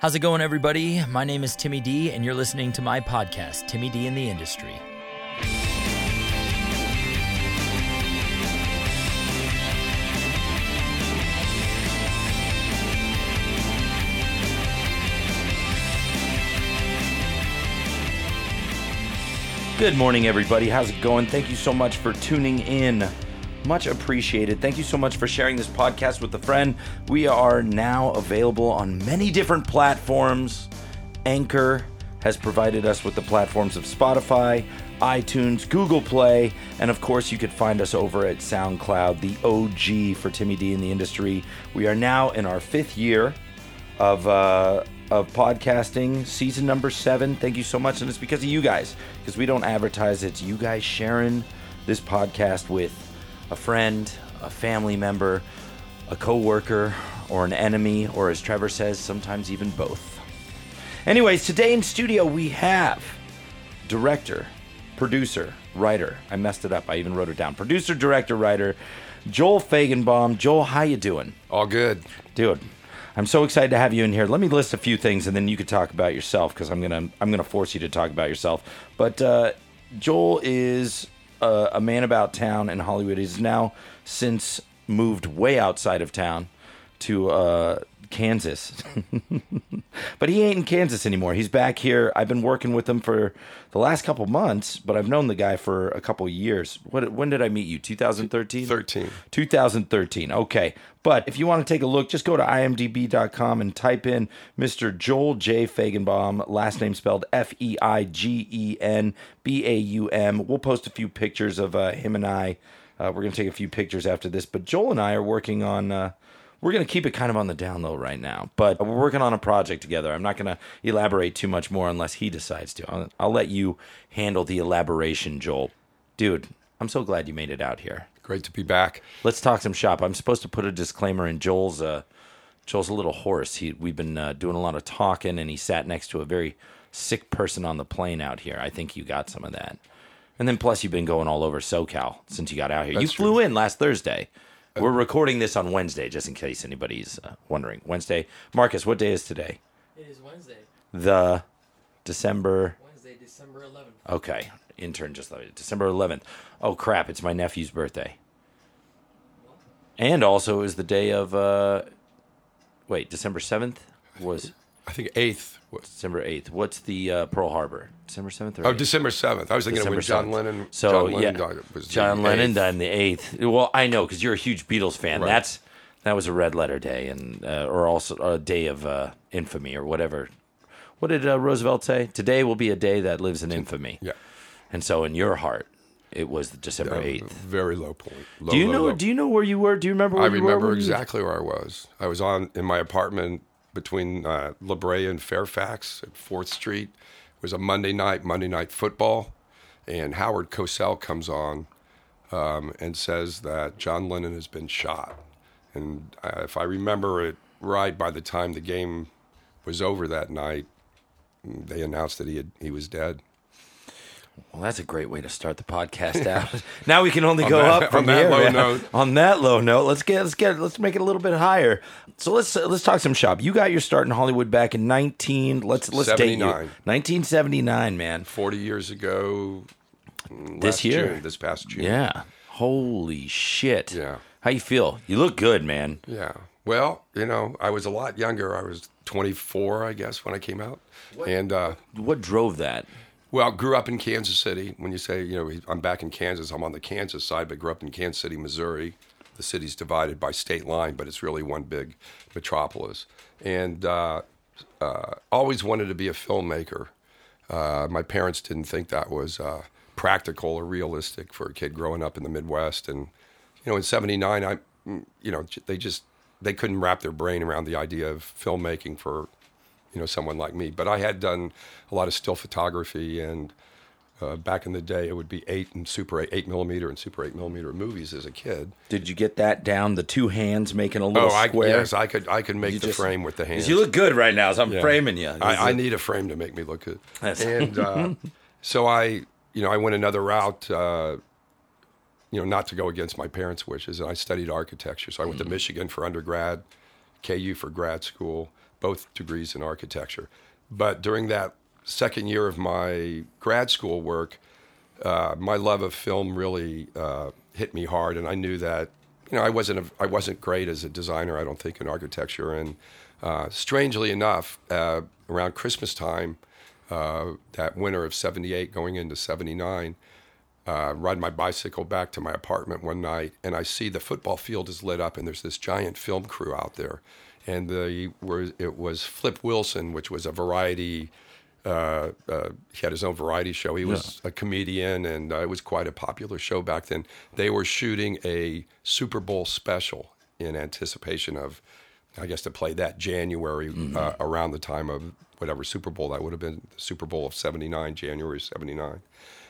How's it going, everybody? My name is Timmy D, and you're listening to my podcast, Timmy D in the Industry. Good morning, everybody. How's it going? Thank you so much for tuning in. Much appreciated. Thank you so much for sharing this podcast with a friend. We are now available on many different platforms. Anchor has provided us with the platforms of Spotify, iTunes, Google Play, and of course, you could find us over at SoundCloud, the OG for Timmy D in the industry. We are now in our fifth year of uh, of podcasting, season number seven. Thank you so much, and it's because of you guys. Because we don't advertise; it's you guys sharing this podcast with a friend, a family member, a coworker, or an enemy, or as Trevor says, sometimes even both. Anyways, today in studio we have director, producer, writer. I messed it up. I even wrote it down. Producer, director, writer, Joel Feigenbaum. Joel, how you doing? All good. Dude, I'm so excited to have you in here. Let me list a few things, and then you could talk about yourself because I'm gonna I'm gonna force you to talk about yourself. But uh, Joel is a, a man about town in Hollywood. He's now since moved way outside of town to uh, Kansas, but he ain't in Kansas anymore. He's back here. I've been working with him for the last couple months, but I've known the guy for a couple years. What? When did I meet you? 2013. 13. 2013. Okay. But if you want to take a look, just go to imdb.com and type in Mr. Joel J. Feigenbaum, last name spelled F E I G E N B A U M. We'll post a few pictures of uh, him and I. Uh, we're going to take a few pictures after this. But Joel and I are working on. Uh, we're going to keep it kind of on the down low right now, but we're working on a project together. I'm not going to elaborate too much more unless he decides to. I'll, I'll let you handle the elaboration, Joel. Dude, I'm so glad you made it out here. Great to be back. Let's talk some shop. I'm supposed to put a disclaimer in Joel's. Uh, Joel's a little hoarse. He we've been uh, doing a lot of talking, and he sat next to a very sick person on the plane out here. I think you got some of that. And then plus you've been going all over SoCal since you got out here. you flew true. in last Thursday. We're recording this on Wednesday, just in case anybody's uh, wondering. Wednesday, Marcus. What day is today? It is Wednesday, The December. Wednesday, December 11th. Okay, intern just left it. December 11th. Oh crap! It's my nephew's birthday. And also, it was the day of. Uh, wait, December 7th was I think 8th. December 8th. What's the uh, Pearl Harbor? December 7th or Oh, December 7th. I was thinking December of when John 7th. Lennon, So John Lennon yeah, died. Was the John Lennon 8th. died on the eighth. Well, I know because you're a huge Beatles fan. Right. That's that was a red letter day, and uh, or also a day of uh, infamy or whatever. What did uh, Roosevelt say? Today will be a day that lives in infamy. Yeah. And so, in your heart, it was December eighth. Very low point. Low, do you low, know? low. Do you know where you were? Do you remember? Where I you were remember exactly where I was. I was on in my apartment between uh, La Brea and Fairfax at 4th Street. It was a Monday night, Monday night football, and Howard Cosell comes on um, and says that John Lennon has been shot. And uh, if I remember it right, by the time the game was over that night, they announced that he had, he was dead. Well, that's a great way to start the podcast out. now we can only go that- up from on that here. low man. note. On that low note, let's get let's get let's make it a little bit higher. So let's let's talk some shop. You got your start in Hollywood back in nineteen. Let's let's date you. Nineteen seventy nine, man. 40 years ago. mm, This year? June, this past June. Yeah. Holy shit. Yeah. How you feel? You look good, man. Yeah. Well, you know, I was a lot younger. I was 24, I guess, when I came out. And, uh, What drove that? Well, grew up in Kansas City. When you say, you know, I'm back in Kansas, I'm on the Kansas side, but grew up in Kansas City, Missouri. The city's divided by state line, but it's really one big metropolis. And uh, uh, always wanted to be a filmmaker. Uh, my parents didn't think that was uh, practical or realistic for a kid growing up in the Midwest. And you know, in '79, I, you know, they just they couldn't wrap their brain around the idea of filmmaking for, you know, someone like me. But I had done a lot of still photography, and uh, back in the day, it would be eight and super eight, eight millimeter and super eight millimeter movies as a kid. Did you get that down? The two hands making a little oh, I, square. yes, I could I could make You the just- frame with the hands. you look good right now, as I'm Yeah. framing you. I, I, I need a frame to make me look good. That's- And uh, so I, you know, I went another route. Uh, you know, not to go against my parents' wishes, and I studied architecture. So I went Mm. to Michigan for undergrad, KU for grad school, both degrees in architecture. But during that second year of my grad school work, uh, my love of film really uh, hit me hard, and I knew that you know I wasn't a, I wasn't great as a designer. I don't think in architecture, and uh, strangely enough, uh, around Christmas time, uh, that winter of '78 going into '79. Uh, riding my bicycle back to my apartment one night, and I see the football field is lit up, and there's this giant film crew out there, and the were it was Flip Wilson, which was a variety uh, uh, he had his own variety show. He was yeah. a comedian, and uh, it was quite a popular show back then. They were shooting a Super Bowl special in anticipation of, I guess, to play that January mm-hmm. Uh, around the time of whatever Super Bowl that would have been, the Super Bowl of '79, January '79.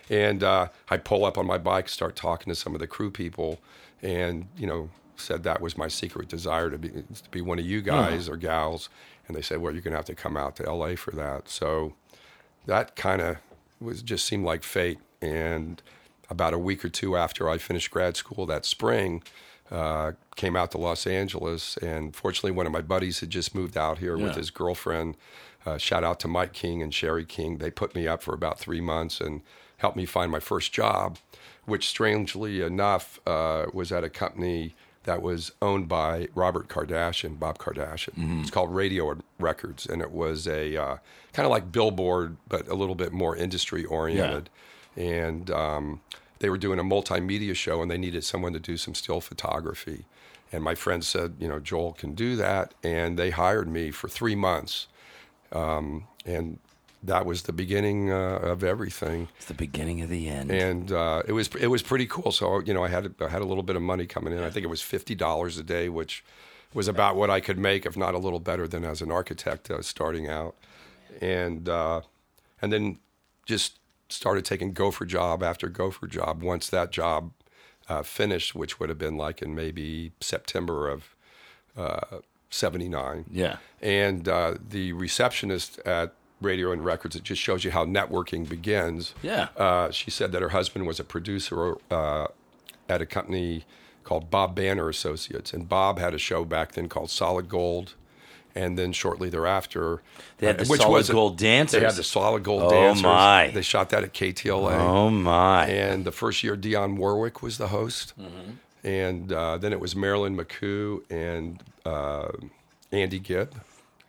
And uh, I pull up on my bike, start talking to some of the crew people, and you know, said that was my secret desire to be to be one of you guys or gals. And they said, well, you're going to have to come out to LA for that. So that kind of was just seemed like fate. And about a week or two after I finished grad school that spring, uh, came out to Los Angeles. And fortunately, one of my buddies had just moved out here yeah. with his girlfriend. Uh, shout out to Mike King and Sherry King. They put me up for about three months and helped me find my first job, which strangely enough uh, was at a company that was owned by Robert Kardashian, Bob Kardashian. Mm-hmm. It's called Radio Records, and it was a uh, kind of like Billboard, but a little bit more industry oriented. Yeah. And um, they were doing a multimedia show, and they needed someone to do some still photography. And my friend said, you know, Joel can do that, and they hired me for three months. Um, and that was the beginning uh, of everything. It's the beginning of the end. And uh, it was it was pretty cool. So you know, I had I had a little bit of money coming in. I think it was fifty dollars a day, which was about what I could make, if not a little better than as an architect uh, starting out. And uh, and then just started taking gopher job after gopher job. Once that job uh, finished, which would have been like in maybe September of. Uh, 79. Yeah. And the receptionist at radio and records. It just shows you how networking begins. Yeah. Uh, she said that her husband was a producer uh, at a company called Bob Banner Associates, and Bob had a show back then called Solid Gold. And then shortly thereafter, they had the uh, which solid was gold dancers. They had the solid gold oh dancers. Oh my! They shot that at KTLA. Oh my! And the first year, Dionne Warwick was the host, mm-hmm. and uh, then it was Marilyn McCoo and uh, Andy Gibb.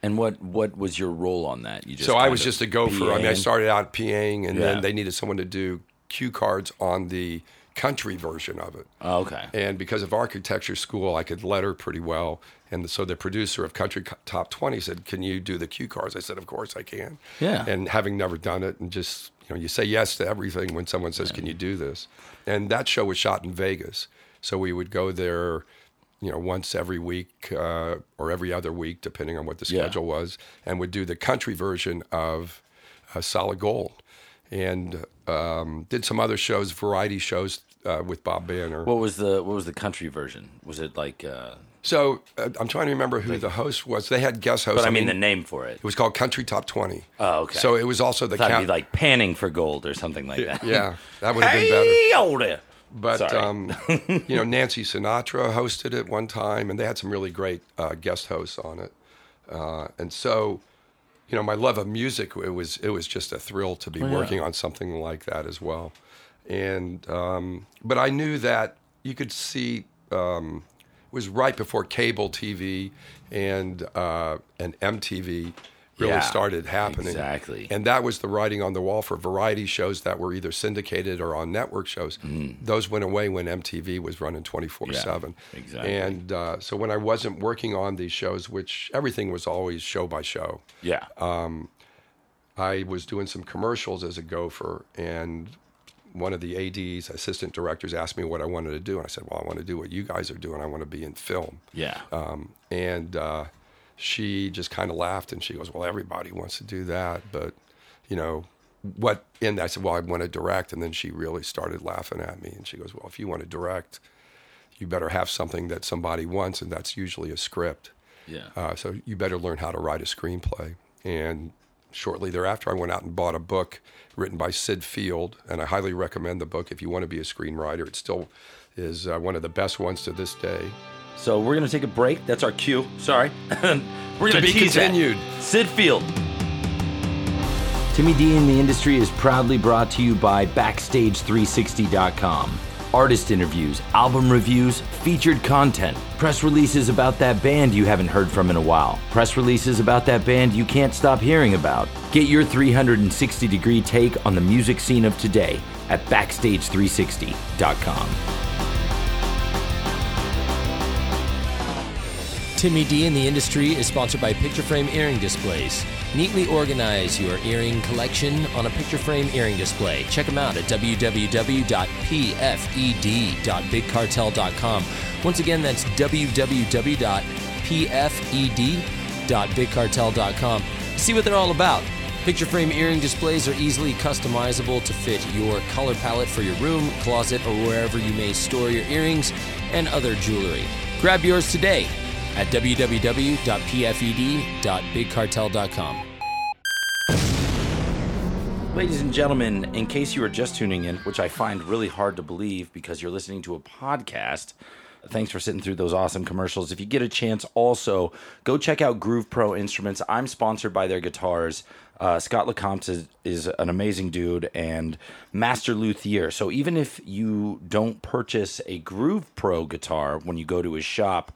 And what what was your role on that? You just so I was just a gopher. PAing? I mean, I started out PAing, and yeah. then they needed someone to do cue cards on the country version of it. Oh, okay. And because of architecture school, I could letter pretty well. And so the producer of Country Top 20 said, Can you do the cue cards? I said, Of course I can. Yeah. And having never done it, and just, you know, you say yes to everything when someone says, yeah. Can you do this? And that show was shot in Vegas. So we would go there you know, once every week uh, or every other week, depending on what the schedule yeah. was, and would do the country version of uh, Solid Gold, and um, did some other shows, variety shows uh, with Bob Banner. What was the What was the country version? Was it like? Uh, so uh, I'm trying to remember who like, the host was. They had guest hosts. But I mean, I mean, the name for it. It was called Country Top 20. Oh, okay. So it was also the. Count- be like panning for gold or something like that. yeah, that would have been better. Hey, older. But um, you know, Nancy Sinatra hosted it one time, and they had some really great uh, guest hosts on it. Uh, and so, you know, my love of music it was it was just a thrill to be oh, working on something like that as well. And um, but I knew that you could see um, it was right before cable TV and uh, and MTV really yeah, started happening. Exactly. And that was the writing on the wall for variety shows that were either syndicated or on network shows. Mm. Those went away when MTV was running 24 yeah, 7. Exactly. And uh, so when I wasn't working on these shows, which everything was always show by show. Yeah. Um, I was doing some commercials as a gopher, and one of the ADs, assistant directors, asked me what I wanted to do, and I said, "Well, I want to do what you guys are doing. I want to be in film." Yeah. Um, and uh, she just kind of laughed and she goes, "Well, everybody wants to do that, but you know." What and I said, well, I want to direct, and then she really started laughing at me, and she goes, well, if you want to direct, you better have something that somebody wants, and that's usually a script. Yeah. Uh, so you better learn how to write a screenplay. And shortly thereafter, I went out and bought a book written by Syd Field, and I highly recommend the book if you want to be a screenwriter. It still is uh, one of the best ones to this day. So we're gonna take a break. That's our cue. Sorry. we're gonna be tease that. continued. Syd Field. Timmy D in the Industry is proudly brought to you by Backstage360.com. Artist interviews, album reviews, featured content, press releases about that band you haven't heard from in a while, press releases about that band you can't stop hearing about. Get your 360 degree take on the music scene of today at Backstage360.com. Timmy D in the Industry is sponsored by Picture Frame Earring Displays. Neatly organize your earring collection on a picture frame earring display. Check them out at www.pfed.bigcartel.com. Once again, that's www.pfed.bigcartel.com. See what they're all about. Picture frame earring displays are easily customizable to fit your color palette for your room, closet, or wherever you may store your earrings and other jewelry. Grab yours today at www.pfed.bigcartel.com. Ladies and gentlemen, in case you are just tuning in, which I find really hard to believe because you're listening to a podcast, thanks for sitting through those awesome commercials. If you get a chance, also go check out Groove Pro Instruments. I'm sponsored by their guitars. Uh, Scott LeCompte is, is an amazing dude and master luthier. So even if you don't purchase a Groove Pro guitar when you go to his shop,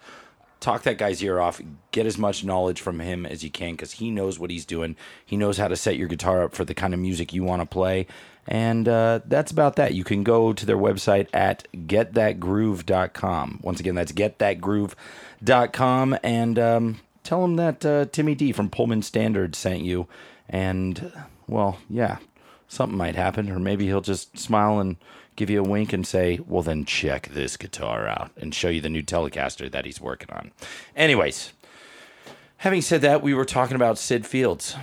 talk that guy's ear off get as much knowledge from him as you can because he knows what he's doing. He knows how to set your guitar up for the kind of music you want to play. And uh, that's about that. You can go to their website at getthatgroove.com once again that's getthatgroove.com and um, tell them that uh, timmy d from pullman standard sent you. And well yeah something might happen or maybe he'll just smile and give you a wink and say, well, then check this guitar out and show you the new Telecaster that he's working on. Anyways, having said that, we were talking about Syd Fields.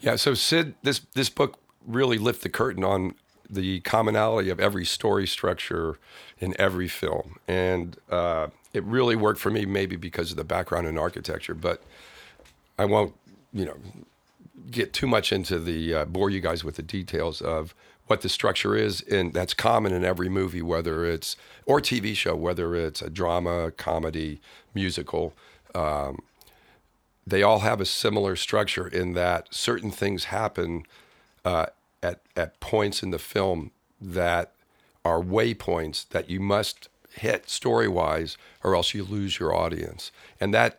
Yeah, so Syd, this this book really lift the curtain on the commonality of every story structure in every film, and uh, it really worked for me. Maybe because of the background in architecture, but I won't, you know, get too much into the uh, bore you guys with the details of what the structure is, and that's common in every movie, whether it's or TV show, whether it's a drama, comedy, musical. Um, they all have a similar structure in that certain things happen uh, at at points in the film that are waypoints that you must hit story wise, or else you lose your audience, and that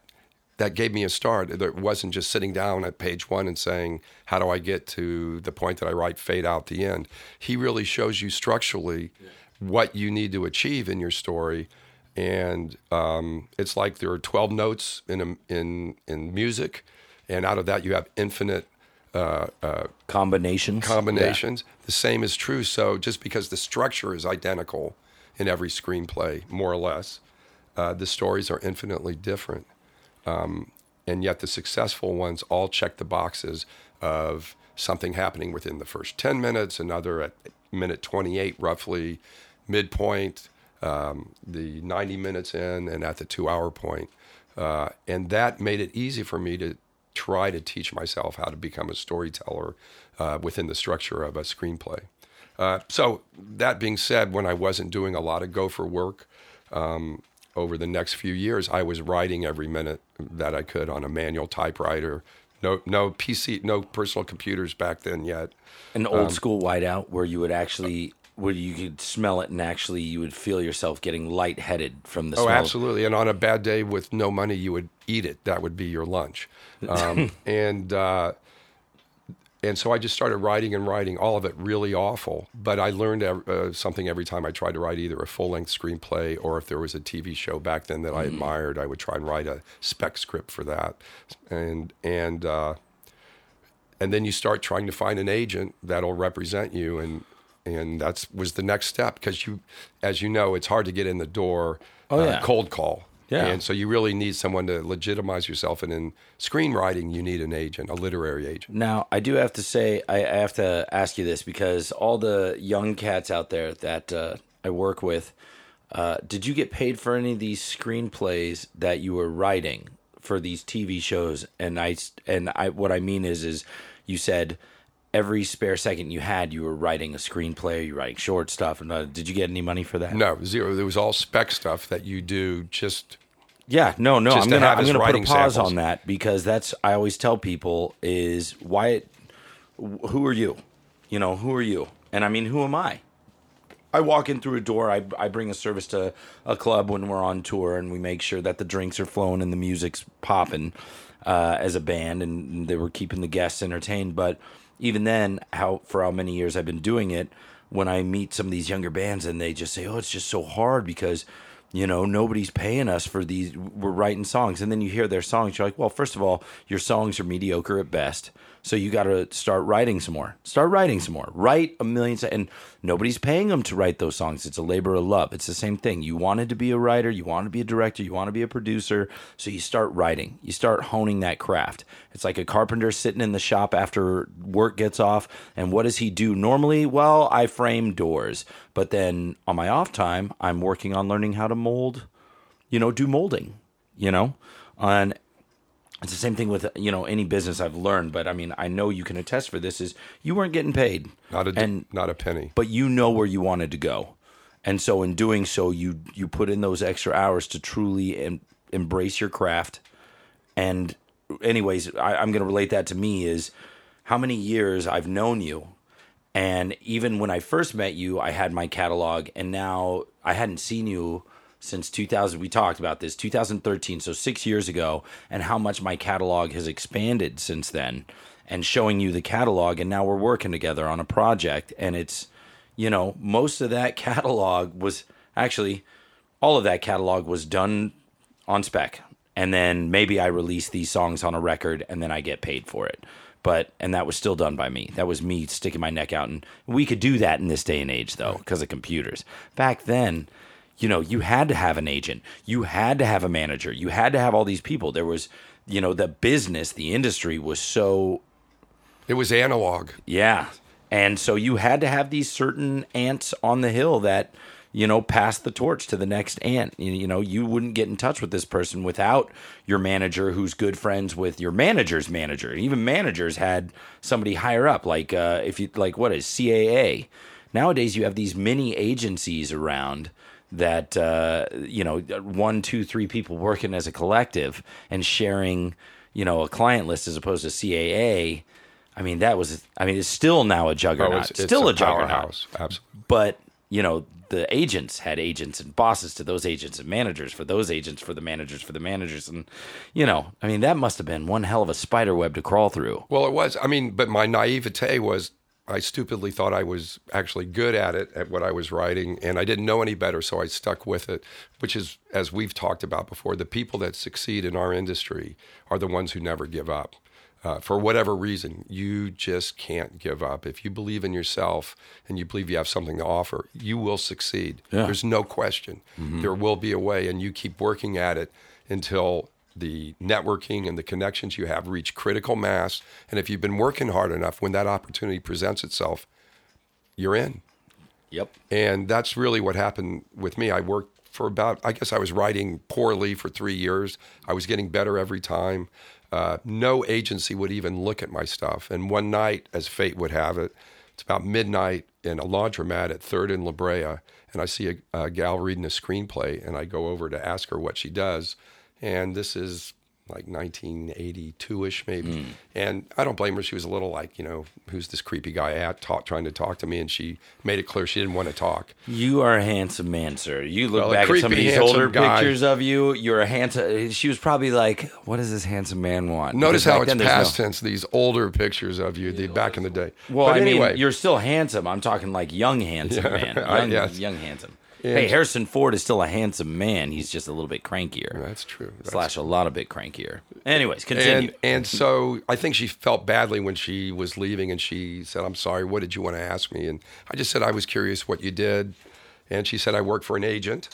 that gave me a start. It wasn't just sitting down at page one and saying, "How do I get to the point that I write fade out the end?" He really shows you structurally what you need to achieve in your story, and um, it's like there are twelve notes in a, in in music, and out of that you have infinite uh, uh, Combinations. combinations. The same is true. So just because the structure is identical in every screenplay, more or less, uh, the stories are infinitely different. Um, and yet the successful ones all check the boxes of something happening within the first 10 minutes, another at minute 28 roughly, midpoint, um, the 90 minutes in, and at the two hour point. Uh, and that made it easy for me to try to teach myself how to become a storyteller uh, within the structure of a screenplay. Uh, so, that being said, when I wasn't doing a lot of gopher work, um, over the next few years, I was writing every minute that I could on a manual typewriter. No, no PC, no personal computers back then yet. An old school whiteout where you would actually, where you could smell it and actually you would feel yourself getting lightheaded from the Oh, smell. absolutely. And on a bad day with no money, you would eat it. That would be your lunch. Um, and uh, and so I just started writing and writing, all of it really awful. But I learned uh, something every time I tried to write either a full length screenplay or if there was a TV show back then that I admired, I would try and write a spec script for that. And and uh, and then you start trying to find an agent that'll represent you and and that's was the next step because you as you know it's hard to get in the door Oh, uh, yeah. cold call Yeah. and so you really need someone to legitimize yourself and in screenwriting you need an agent a literary agent Now, I do have to say, I, I have to ask you this because all the young cats out there that uh, I work with, uh, did you get paid for any of these screenplays that you were writing for these TV shows? And I and I what I mean is is you said every spare second you had, you were writing a screenplay, you were writing short stuff. And uh, did you get any money for that? no zero there was all spec stuff that you do just Yeah, no, no. I'm gonna have I'm gonna put a pause samples. on that because that's I always tell people is why. Who are you? You know, who are you? And I mean, who am I? I walk in through a door. I I bring a service to a club when we're on tour, and we make sure that the drinks are flowing and the music's popping uh, as a band, and they were keeping the guests entertained. But even then, how for how many years I've been doing it, when I meet some of these younger bands, and they just say, "Oh, it's just so hard because." You know, nobody's paying us for these. We're writing songs, and then you hear their songs. You're like, well, first of all, your songs are mediocre at best. So you got to start writing some more. Start writing some more. Write a million, and nobody's paying them to write those songs. It's a labor of love. It's the same thing. You wanted to be a writer, you want to be a director, you want to be a producer. So you start writing. You start honing that craft. It's like a carpenter sitting in the shop after work gets off, and what does he do normally? Well, I frame doors, but then on my off time, I'm working on learning how to mold. You know, do molding. You know, on it's the same thing with you know any business I've learned, but I mean I know you can attest for this is you weren't getting paid, Not a and not a penny. but you know where you wanted to go, and so in doing so you you put in those extra hours to truly em- embrace your craft. And anyways, I, I'm going to relate that to me is how many years I've known you, and even when I first met you, I had my catalog, and now I hadn't seen you since 2000. We talked about this 2013, so six years ago, and how much my catalog has expanded since then, and showing you the catalog, and now we're working together on a project, and it's, you know, most of that catalog was actually all of that catalog was done on spec and then maybe i release these songs on a record and then i get paid for it but and that was still done by me that was me sticking my neck out and we could do that in this day and age though because of computers back then you know you had to have an agent you had to have a manager you had to have all these people there was you know the business the industry was so It was analog. yeah. And so you had to have these certain ants on the hill that, you know, pass the torch to the next ant. You, know, you wouldn't get in touch with this person without your manager who's good friends with your manager's manager. Even managers had somebody higher up, like uh, if you like what is CAA. Nowadays you have these mini agencies around that uh, you know one, two, three people working as a collective and sharing, you know, a client list as opposed to CAA. I mean, that was. I mean, it's still now a Oh, juggernaut. it's, it's still a, juggernaut. powerhouse. Absolutely. But you know, the agents had agents and bosses to those agents and managers for those agents for the managers for the managers, and you know, I mean, that must have been one hell of a spider web to crawl through. Well, it was. I mean, but my naivete was I stupidly thought I was actually good at it, at what I was writing, and I didn't know any better, so I stuck with it, which is, as we've talked about before, the people that succeed in our industry are the ones who never give up. Uh, for whatever reason, you just can't give up. If you believe in yourself and you believe you have something to offer, you will succeed. Yeah. There's no question. There will be a way, and you keep working at it until the networking and the connections you have reach critical mass. And if you've been working hard enough, when that opportunity presents itself, you're in. Yep. And that's really what happened with me. I worked for about, I guess I was writing poorly for three years. I was getting better every time. Uh, no agency would even look at my stuff. And one night, as fate would have it, it's about midnight in a laundromat at Third and La Brea, and I see a, a gal reading a screenplay, and I go over to ask her what she does. And this is like 1982ish maybe hmm. and i don't blame her she was a little like you know who's this creepy guy at talk, trying to talk to me and she made it clear she didn't want to talk You are a handsome man, sir. You look Well, back at some of creepy, these older guy. pictures of you. You're a handsome. She was probably like, "What does this handsome man want?" Notice how it's there's no- past tense. These older pictures of you, the back in the day. Well, but I anyway, mean, you're still handsome. I'm talking like young handsome Yeah, man, I- yes. young handsome. And- hey, Harrison Ford is still a handsome man. He's just a little bit crankier. that's true. That's slash a lot of bit crankier. Anyways, continue. and and so I think she felt badly when she was leaving, and she said, "I'm sorry. What did you want to ask me?" And I just said I was curious what you did, and she said I work for an agent,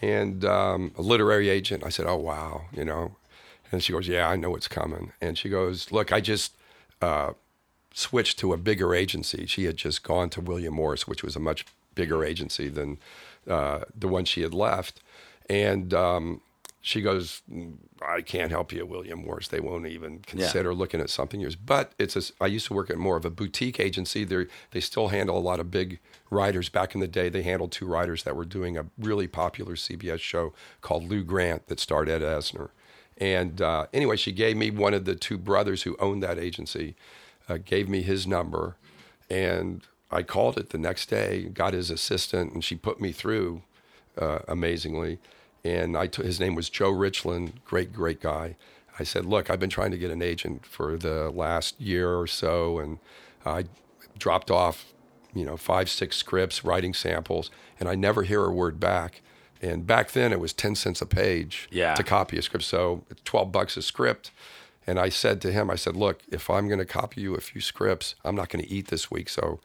and um, a literary agent. I said, "Oh wow," you know, and she goes, "Yeah, I know what's coming." And she goes, "Look, I just." Uh, switched to a bigger agency. She had just gone to William Morris, which was a much bigger agency than uh, the one she had left. And um, she goes, "Mm, I can't help you, William Morris. They won't even consider looking at something yours. But it's a, I used to work at more of a boutique agency. They they still handle a lot of big writers. Back in the day, they handled two writers that were doing a really popular CBS show called Lou Grant that starred Ed Asner. And uh, anyway, she gave me one of the two brothers who owned that agency, uh, gave me his number, and I called it the next day, got his assistant, and she put me through uh, amazingly. And I t- his name was Joe Richland, great, great guy. I said, Look, I've been trying to get an agent for the last year or so, and I dropped off, you know, five, six scripts, writing samples, and I never hear a word back. And back then it was 10 cents a page Yeah. to copy a script. So 12 bucks a script. And I said to him, I said, look, if I'm going to copy you a few scripts, I'm not going to eat this week. So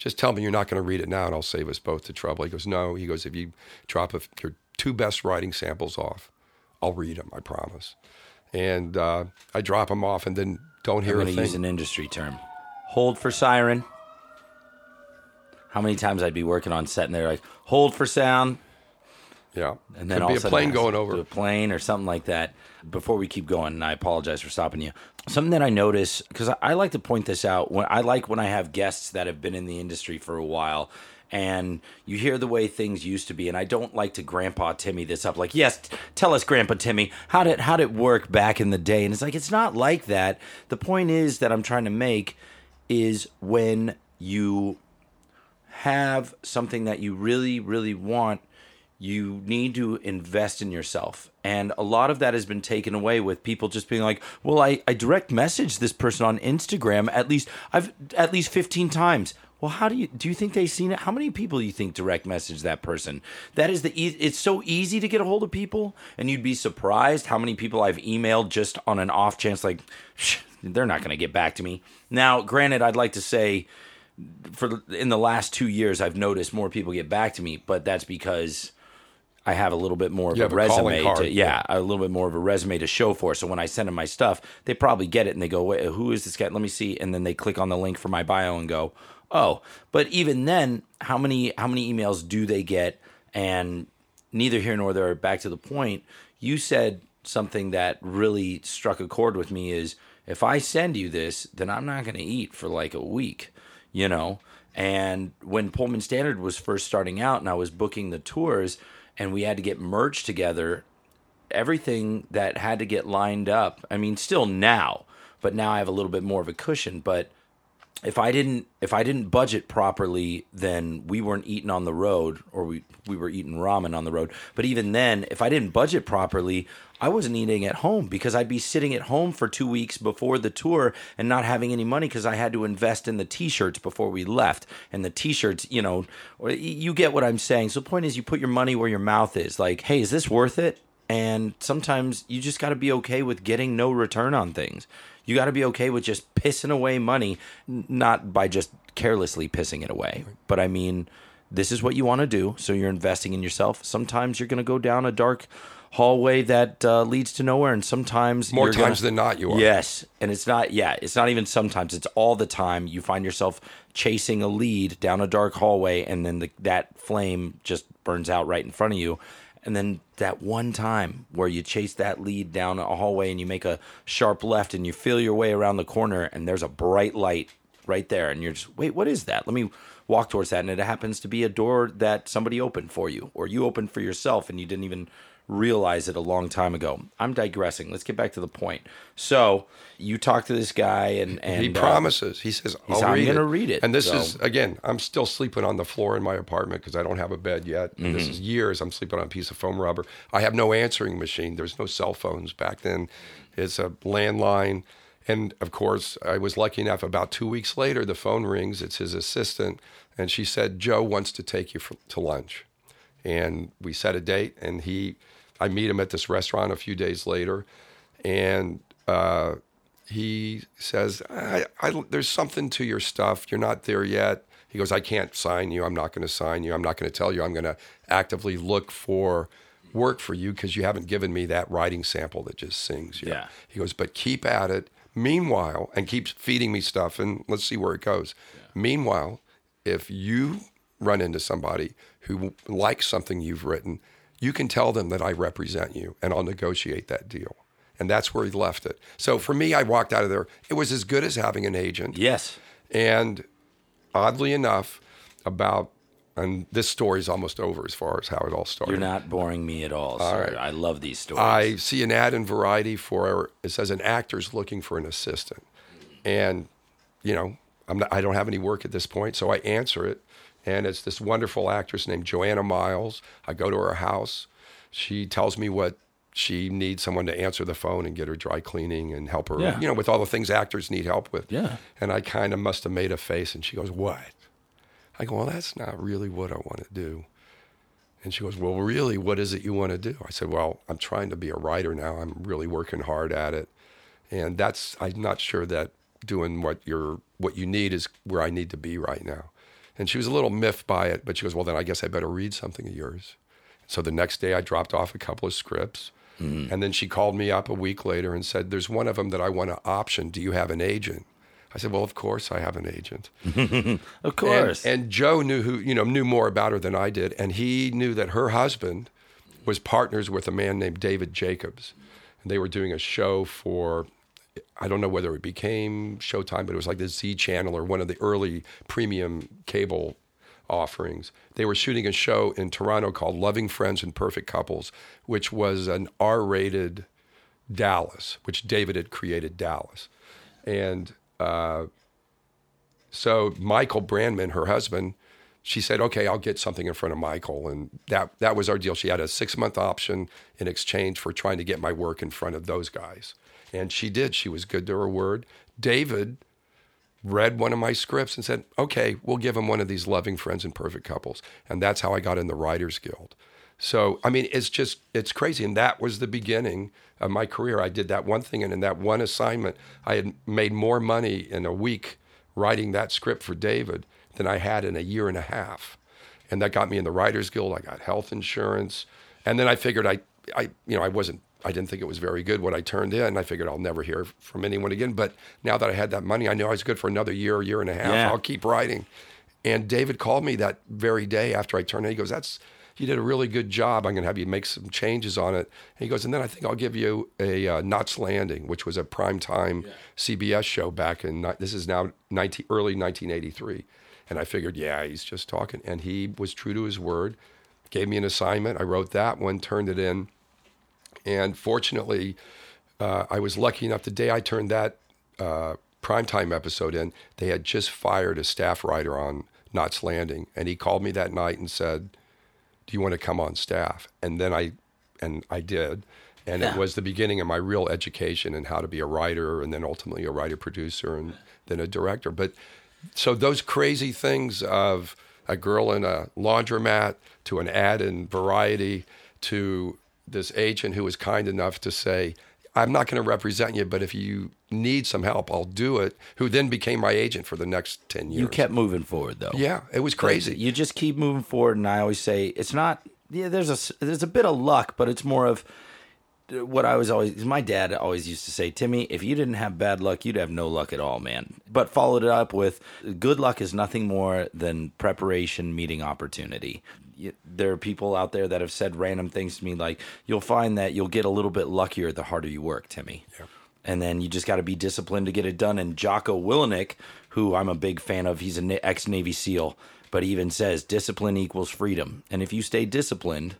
just tell me you're not going to read it now and I'll save us both the trouble. He goes, no. He goes, if you drop a, your two best writing samples off, I'll read them, I promise. And uh, I drop them off and then don't hear I'm a thing. use an industry term. Hold for siren. How many times I'd be working on set and they're like, hold for sound. Yeah. And then Could all be a plane going over. a plane or something like that. Before we keep going, and I apologize for stopping you. Something that I notice because I, I like to point this out when I like when I have guests that have been in the industry for a while. And you hear the way things used to be, and I don't like to Grandpa Timmy this up. Like, yes, t- tell us, Grandpa Timmy, how did how did it work back in the day? And it's like it's not like that. The point is that I'm trying to make is when you have something that you really, really want, you need to invest in yourself. And a lot of that has been taken away with people just being like, well, I, I direct message this person on Instagram at least I've at least 15 times. Well, how do you do you think they've seen it? How many people do you think direct message that person? That is the e- it's so easy to get a hold of people and you'd be surprised how many people I've emailed just on an off chance like they're not going to get back to me. Now, granted, I'd like to say for in the last two years, I've noticed more people get back to me, but that's because I have a little bit more of You a have a resume. card, To, yeah, yeah. a little bit more of a resume to show for. So when I send them my stuff, they probably get it and they go, "Wait, who is this guy? Let me see." And then they click on the link for my bio and go, "Oh." But even then, how many how many emails do they get? And neither here nor there. Back to the point, you said something that really struck a chord with me. Is if I send you this, then I'm not going to eat for like a week, you know. And when Pullman Standard was first starting out, and I was booking the tours, and we had to get merged together, everything that had to get lined up. I mean, still now, but now I have a little bit more of a cushion. But if I didn't if I didn't budget properly, then we weren't eating on the road, or we we were eating ramen on the road. But even then, if I didn't budget properly, I wasn't eating at home because I'd be sitting at home for two weeks before the tour and not having any money because I had to invest in the t-shirts before we left. And the t-shirts, you know, you get what I'm saying. So the point is, you put your money where your mouth is. Like, hey, is this worth it? And sometimes you just got to be okay with getting no return on things. You got to be okay with just pissing away money, not by just carelessly pissing it away, but I mean, this is what you want to do. So you're investing in yourself. Sometimes you're going to go down a dark hallway that uh, leads to nowhere, and sometimes More you're gonna- times than not, you are. Yes, and it's not. Yeah, it's not even sometimes. It's all the time. You find yourself chasing a lead down a dark hallway, and then the, that flame just burns out right in front of you. And then that one time where you chase that lead down a hallway and you make a sharp left and you feel your way around the corner, and there's a bright light right there, and you're just wait, what is that? Let me walk towards that, and it happens to be a door that somebody opened for you, or you opened for yourself, and you didn't even realize it a long time ago. I'm digressing. Let's get back to the point. So you talk to this guy, and and he uh, promises. He says, "I'll "I'm gonna read it, And this so- is again, I'm still sleeping on the floor in my apartment because I don't have a bed yet. This Mm-hmm. is years. I'm sleeping on a piece of foam rubber. I have no answering machine. There's no cell phones back then. It's a landline. And of course, I was lucky enough. About two weeks later, the phone rings. It's his assistant, and she said, "Joe wants to take you for, to lunch." And we set a date, and he, I meet him at this restaurant a few days later, and. Uh, he says, I, I, There's something to your stuff. You're not there yet. He goes, I can't sign you. I'm not going to sign you. I'm not going to tell you. I'm going to actively look for work for you because you haven't given me that writing sample that just sings. yet." Yeah. He goes, But keep at it. Meanwhile, and keeps feeding me stuff, and let's see where it goes. Meanwhile, if you run into somebody who likes something you've written, you can tell them that I represent you and I'll negotiate that deal. And that's where he left it. So for me, I walked out of there. It was as good as having an agent. Yes. And oddly enough, about and this story's almost over as far as how it all started. You're not boring me at all, sir. right. I love these stories. I see an ad in Variety for it says an actor's looking for an assistant, and you know I'm not, I don't have any work at this point, so I answer it, and it's this wonderful actress named Joanna Miles. I go to her house. She tells me what she needs someone to answer the phone and get her dry cleaning and help her, Yeah. you know, with all the things actors need help with. Yeah. And I kind of must have made a face, and she goes, "What?" I go, "Well, that's not really what I want to do." And she goes, Well, really, what is it you want to do? I said, Well, I'm trying to be a writer now. I'm really working hard at it. And that's, I'm not sure that doing what you're, what you need is where I need to be right now. And she was a little miffed by it, but she goes, Well, then I guess I better read something of yours. So the next day I dropped off a couple of scripts. Mm-hmm. And then she called me up a week later and said, There's one of them that I want to option. Do you have an agent? I said, Well, of course I have an agent. of And, course. and Joe knew who you know knew more about her than I did, and he knew that her husband was partners with a man named David Jacobs, and they were doing a show for. I don't know whether it became Showtime, but it was like the Z Channel or one of the early premium cable offerings. They were shooting a show in Toronto called Loving Friends and Perfect Couples, which was an R rated Dallas, which David had created Dallas. And uh, so Michael Brandman, her husband, she said, "Okay, I'll get something in front of Michael," and that that was our deal. She had a six month option in exchange for trying to get my work in front of those guys, and she did. She was good to her word. David read one of my scripts and said, "Okay, we'll give him one of these loving friends and perfect couples," and that's how I got in the Writers Guild. So I mean, it's just it's crazy, and that was the beginning of my career. I did that one thing, and in that one assignment, I had made more money in a week writing that script for David than I had in a year and a half, and that got me in the Writers Guild. I got health insurance, and then I figured I, I you know, I wasn't. I didn't think it was very good what I turned in. I figured I'll never hear from anyone again. But now that I had that money, I knew I was good for another year, year and a half. Yeah. I'll keep writing. And David called me that very day after I turned in. He goes, "That's you did a really good job. I'm going to have you make some changes on it." And he goes, "And then I think I'll give you a uh, Knots Landing, which was a primetime CBS show back in this is now 19, early 1983." And I figured, yeah, he's just talking. And he was true to his word. Gave me an assignment. I wrote that one, turned it in, and fortunately, uh, I was lucky enough. The day I turned that uh, primetime episode in, they had just fired a staff writer on Knots Landing, and he called me that night and said, "Do you want to come on staff?" And then I, and I did, and Yeah. it was the beginning of my real education in how to be a writer, and then ultimately a writer producer, and then a director. But so those crazy things of a girl in a laundromat to an ad in Variety to this agent who was kind enough to say, I'm not going to represent you, but if you need some help, I'll do it. Who then became my agent for the next 10 years. you kept moving forward, though. Yeah, it was crazy. You just keep moving forward, and I always say it's not. Yeah, there's a, there's a bit of luck, but it's more of what I was always. My dad always used to say, Timmy, if you didn't have bad luck, you'd have no luck at all, man. But followed it up with good luck is nothing more than preparation meeting opportunity. There are people out there that have said random things to me like, "You'll find that you'll get a little bit luckier the harder you work, Timmy." and then you just got to be disciplined to get it done. And Jocko Willink, who I'm a big fan of, he's an ex Navy SEAL, but he even says discipline equals freedom. And if you stay disciplined,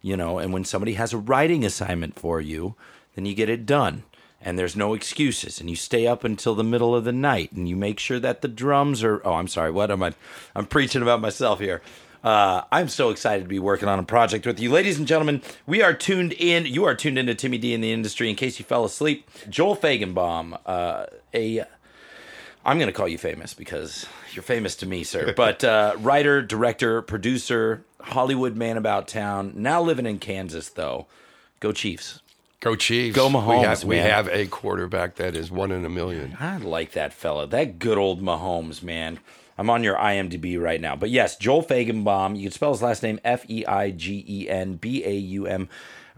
you know, and when somebody has a writing assignment for you, then you get it done. And there's no excuses, and you stay up until the middle of the night, and you make sure that the drums are. Oh, I'm sorry. What am I? I'm preaching about myself here. Uh, I'm so excited to be working on a project with you. Ladies and gentlemen, we are tuned in. You are tuned into Timmy D in the industry in case you fell asleep. Joel Feigenbaum, uh, a. I'm going to call you famous because you're famous to me, sir. But uh, writer, director, producer, Hollywood man about town. Now living in Kansas, though. Go Chiefs. Go Chiefs. Go Mahomes, We have, we have a quarterback that is one in a million. I like that fella. That good old Mahomes, man. I'm on your IMDb right now. But yes, Joel Feigenbaum. You can spell his last name F E I G E N B A U M.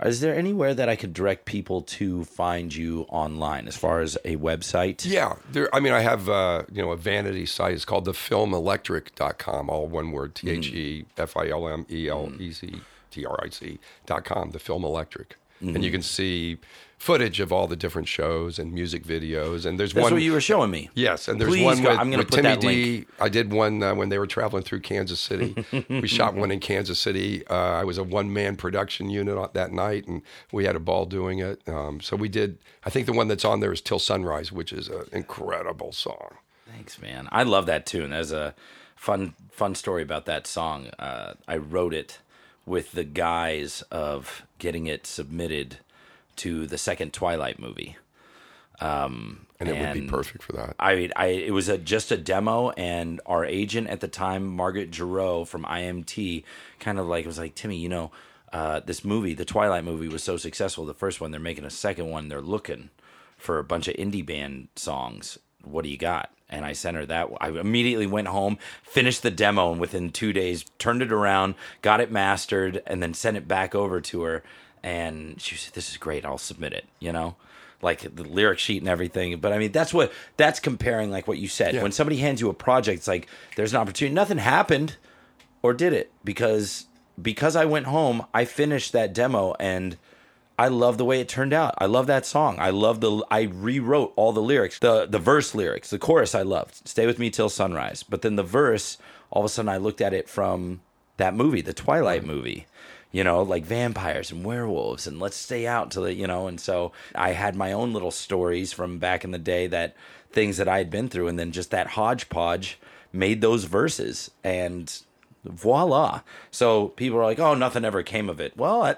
Is there anywhere that I could direct people to find you online as far as a website? Yeah, there. I mean, I have uh, you know a vanity site. It's called thefilmelectric.com. All one word: T H E F I L M E L E C T R I C dot com, the film electric. Mm-hmm. And you can see footage of all the different shows and music videos. And there's That's one what you were showing me. Yes, and there's Please one go- with, I'm gonna with put Timmy that D. link. I did one uh, when they were traveling through Kansas City. we shot one in Kansas City. Uh, I was a one man production unit on that night, and we had a ball doing it. Um, so we did. I think the one that's on there is "Till Sunrise," which is an incredible song. Thanks, man. I love that tune. There's a fun fun story about that song. Uh, I wrote it with the guise of getting it submitted to the second Twilight movie. And it would be perfect for that. I mean, I it was a, just a demo, and our agent at the time, Margaret Giroux from IMT, kind of like was like, Timmy, you know, uh, this movie, the Twilight movie, was so successful. The first one, they're making a second one. They're looking for a bunch of indie band songs. What do you got? And I sent her that. I immediately went home, finished the demo, and within two days, turned it around, got it mastered, and then sent it back over to her. And she said, "This is great. I'll submit it." You know, like the lyric sheet and everything. But I mean, that's what that's comparing, like what you said. Yeah. When somebody hands you a project, it's like there's an opportunity. Nothing happened, or did it? Because because I went home, I finished that demo and. I love the way it turned out. I love that song. I love the. I rewrote all the lyrics, the the verse lyrics, the chorus. I loved. Stay with me till sunrise. But then the verse, all of a sudden, I looked at it from that movie, the Twilight movie. You know, like vampires and werewolves, and let's stay out till the you know. And so I had my own little stories from back in the day that things that I had been through, and then just that hodgepodge made those verses, and voila. So people are like, "Oh, nothing ever came of it." Well, I,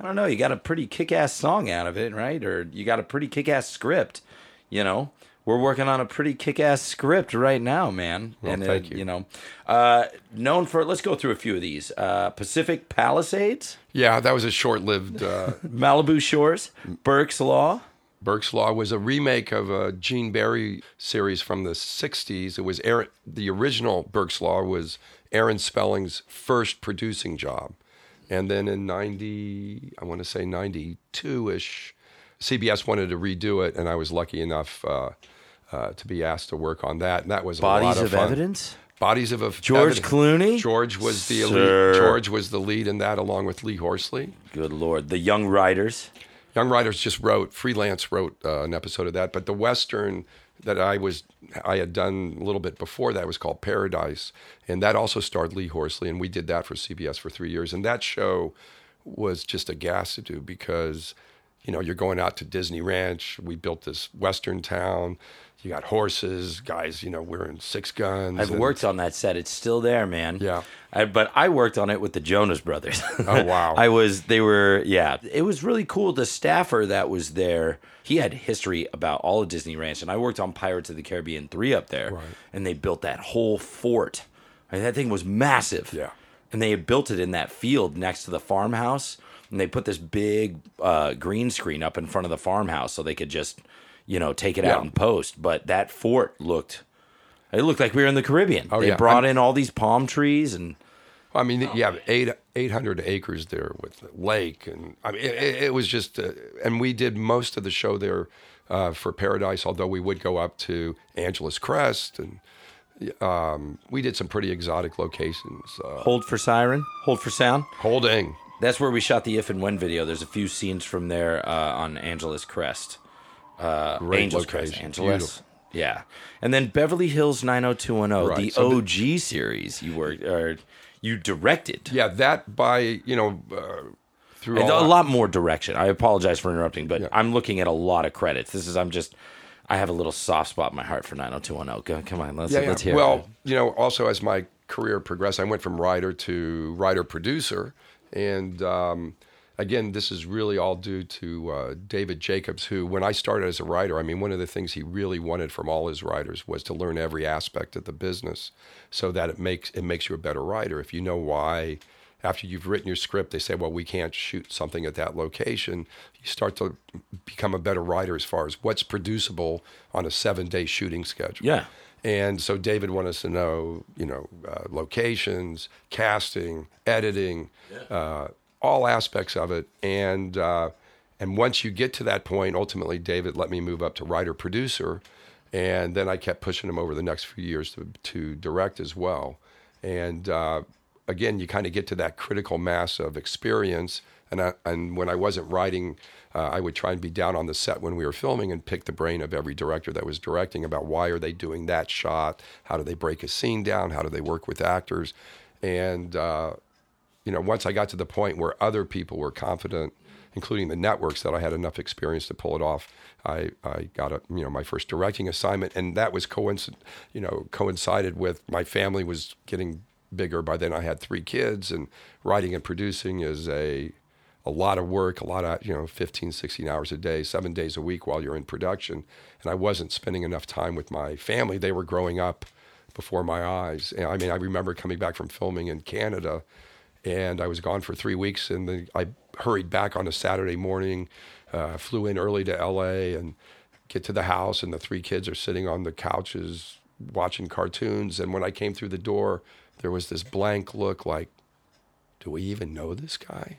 I don't know. You got a pretty kick-ass song out of it, right? Or you got a pretty kick-ass script. You know, we're working on a pretty kick-ass script right now, man. Well, and thank uh, you. You know, uh, known for. Let's go through a few of these. Uh, Pacific Palisades, Yeah, that was a short lived. Uh, Malibu Shores, Burke's Law. Burke's Law was a remake of a Gene Barry series from the 60s. It was Aaron, the original Burke's Law was Aaron Spelling's first producing job. And then in 90, I want to say 92 ish, CBS wanted to redo it, and I was lucky enough uh, uh, to be asked to work on that. And that was a lot Bodies of, of. Evidence. Bodies of, of George Evidence. Clooney? George was the lead. George was the lead in that, along with Lee Horsley. Good lord, the Young Riders. Young Riders just wrote, freelance wrote uh, an episode of that, but the Western that I was, I had done a little bit before that was called Paradise. And that also starred Lee Horsley. And we did that for CBS for three years. And that show was just a gas to do because, you know, you're going out to Disney Ranch. We built this Western town. You got horses, guys, you know, wearing six guns. I've and- worked on that set. It's still there, man. Yeah. I, but I worked on it with the Jonas Brothers. Oh, wow. I was. They were. Yeah. It was really cool. The staffer that was there, he had history about all of Disney Ranch, and I worked on Pirates of the Caribbean three up there, Right. and they built that whole fort. I mean, that thing was massive. Yeah. And they had built it in that field next to the farmhouse, and they put this big uh, green screen up in front of the farmhouse so they could just, you know, take it out and post. But that fort looked. It looked like we were in the Caribbean. Oh, they yeah. brought I'm- in all these palm trees and I mean, you have eight eight hundred acres there with the lake, and I mean, it, it it was just. Uh, and we did most of the show there uh, for Paradise, although we would go up to Angeles Crest, and um, we did some pretty exotic locations. Uh, hold for siren, hold for sound. holding, That's where we shot the if and when video. There's a few scenes from there uh, on Angeles Crest. Uh, Great Angeles Crest. Angeles. Beautiful. Yeah, and then Beverly Hills 90210, Right, the so the- OG series. You were, or you directed. yeah, that by you know uh, through all a lot more direction. I apologize for interrupting, but. I'm looking at a lot of credits. This is I'm just I have a little soft spot in my heart for 90210. Go, come on, let's Yeah, yeah. let's hear. well, it. you know, also as my career progressed, I went from writer to writer producer, and um, again, this is really all due to uh, David Jacobs, who, when I started as a writer, I mean, one of the things he really wanted from all his writers was to learn every aspect of the business, so that it makes it makes you a better writer. If you know why. After you've written your script, they say, "Well, we can't shoot something at that location." You start to become a better writer as far as what's producible on a seven-day shooting schedule. Yeah. And so David wanted us to know, you know, uh, locations, casting, editing, uh, all aspects of it. And uh, and once you get to that point, ultimately, David let me move up to writer producer, and then I kept pushing him over the next few years to to direct as well. And uh, again, you kind of get to that critical mass of experience. And I, and when I wasn't writing, uh, I would try and be down on the set when we were filming and pick the brain of every director that was directing about why are they doing that shot, how do they break a scene down, how do they work with actors, and uh, you know, once I got to the point where other people were confident, including the networks, that I had enough experience to pull it off, I, I got a you know my first directing assignment, and that was coincident, you know, coincided with my family was getting bigger. By then, I had three kids, and writing and producing is a a lot of work, a lot of, you know, 15, 16 hours a day, seven days a week while you're in production. And I wasn't spending enough time with my family. They were growing up before my eyes. And I mean, I remember coming back from filming in Canada and I was gone for three weeks. And then I hurried back on a Saturday morning, uh, flew in early to LA and get to the house. And the three kids are sitting on the couches watching cartoons. And when I came through the door, there was this blank look like, do we even know this guy?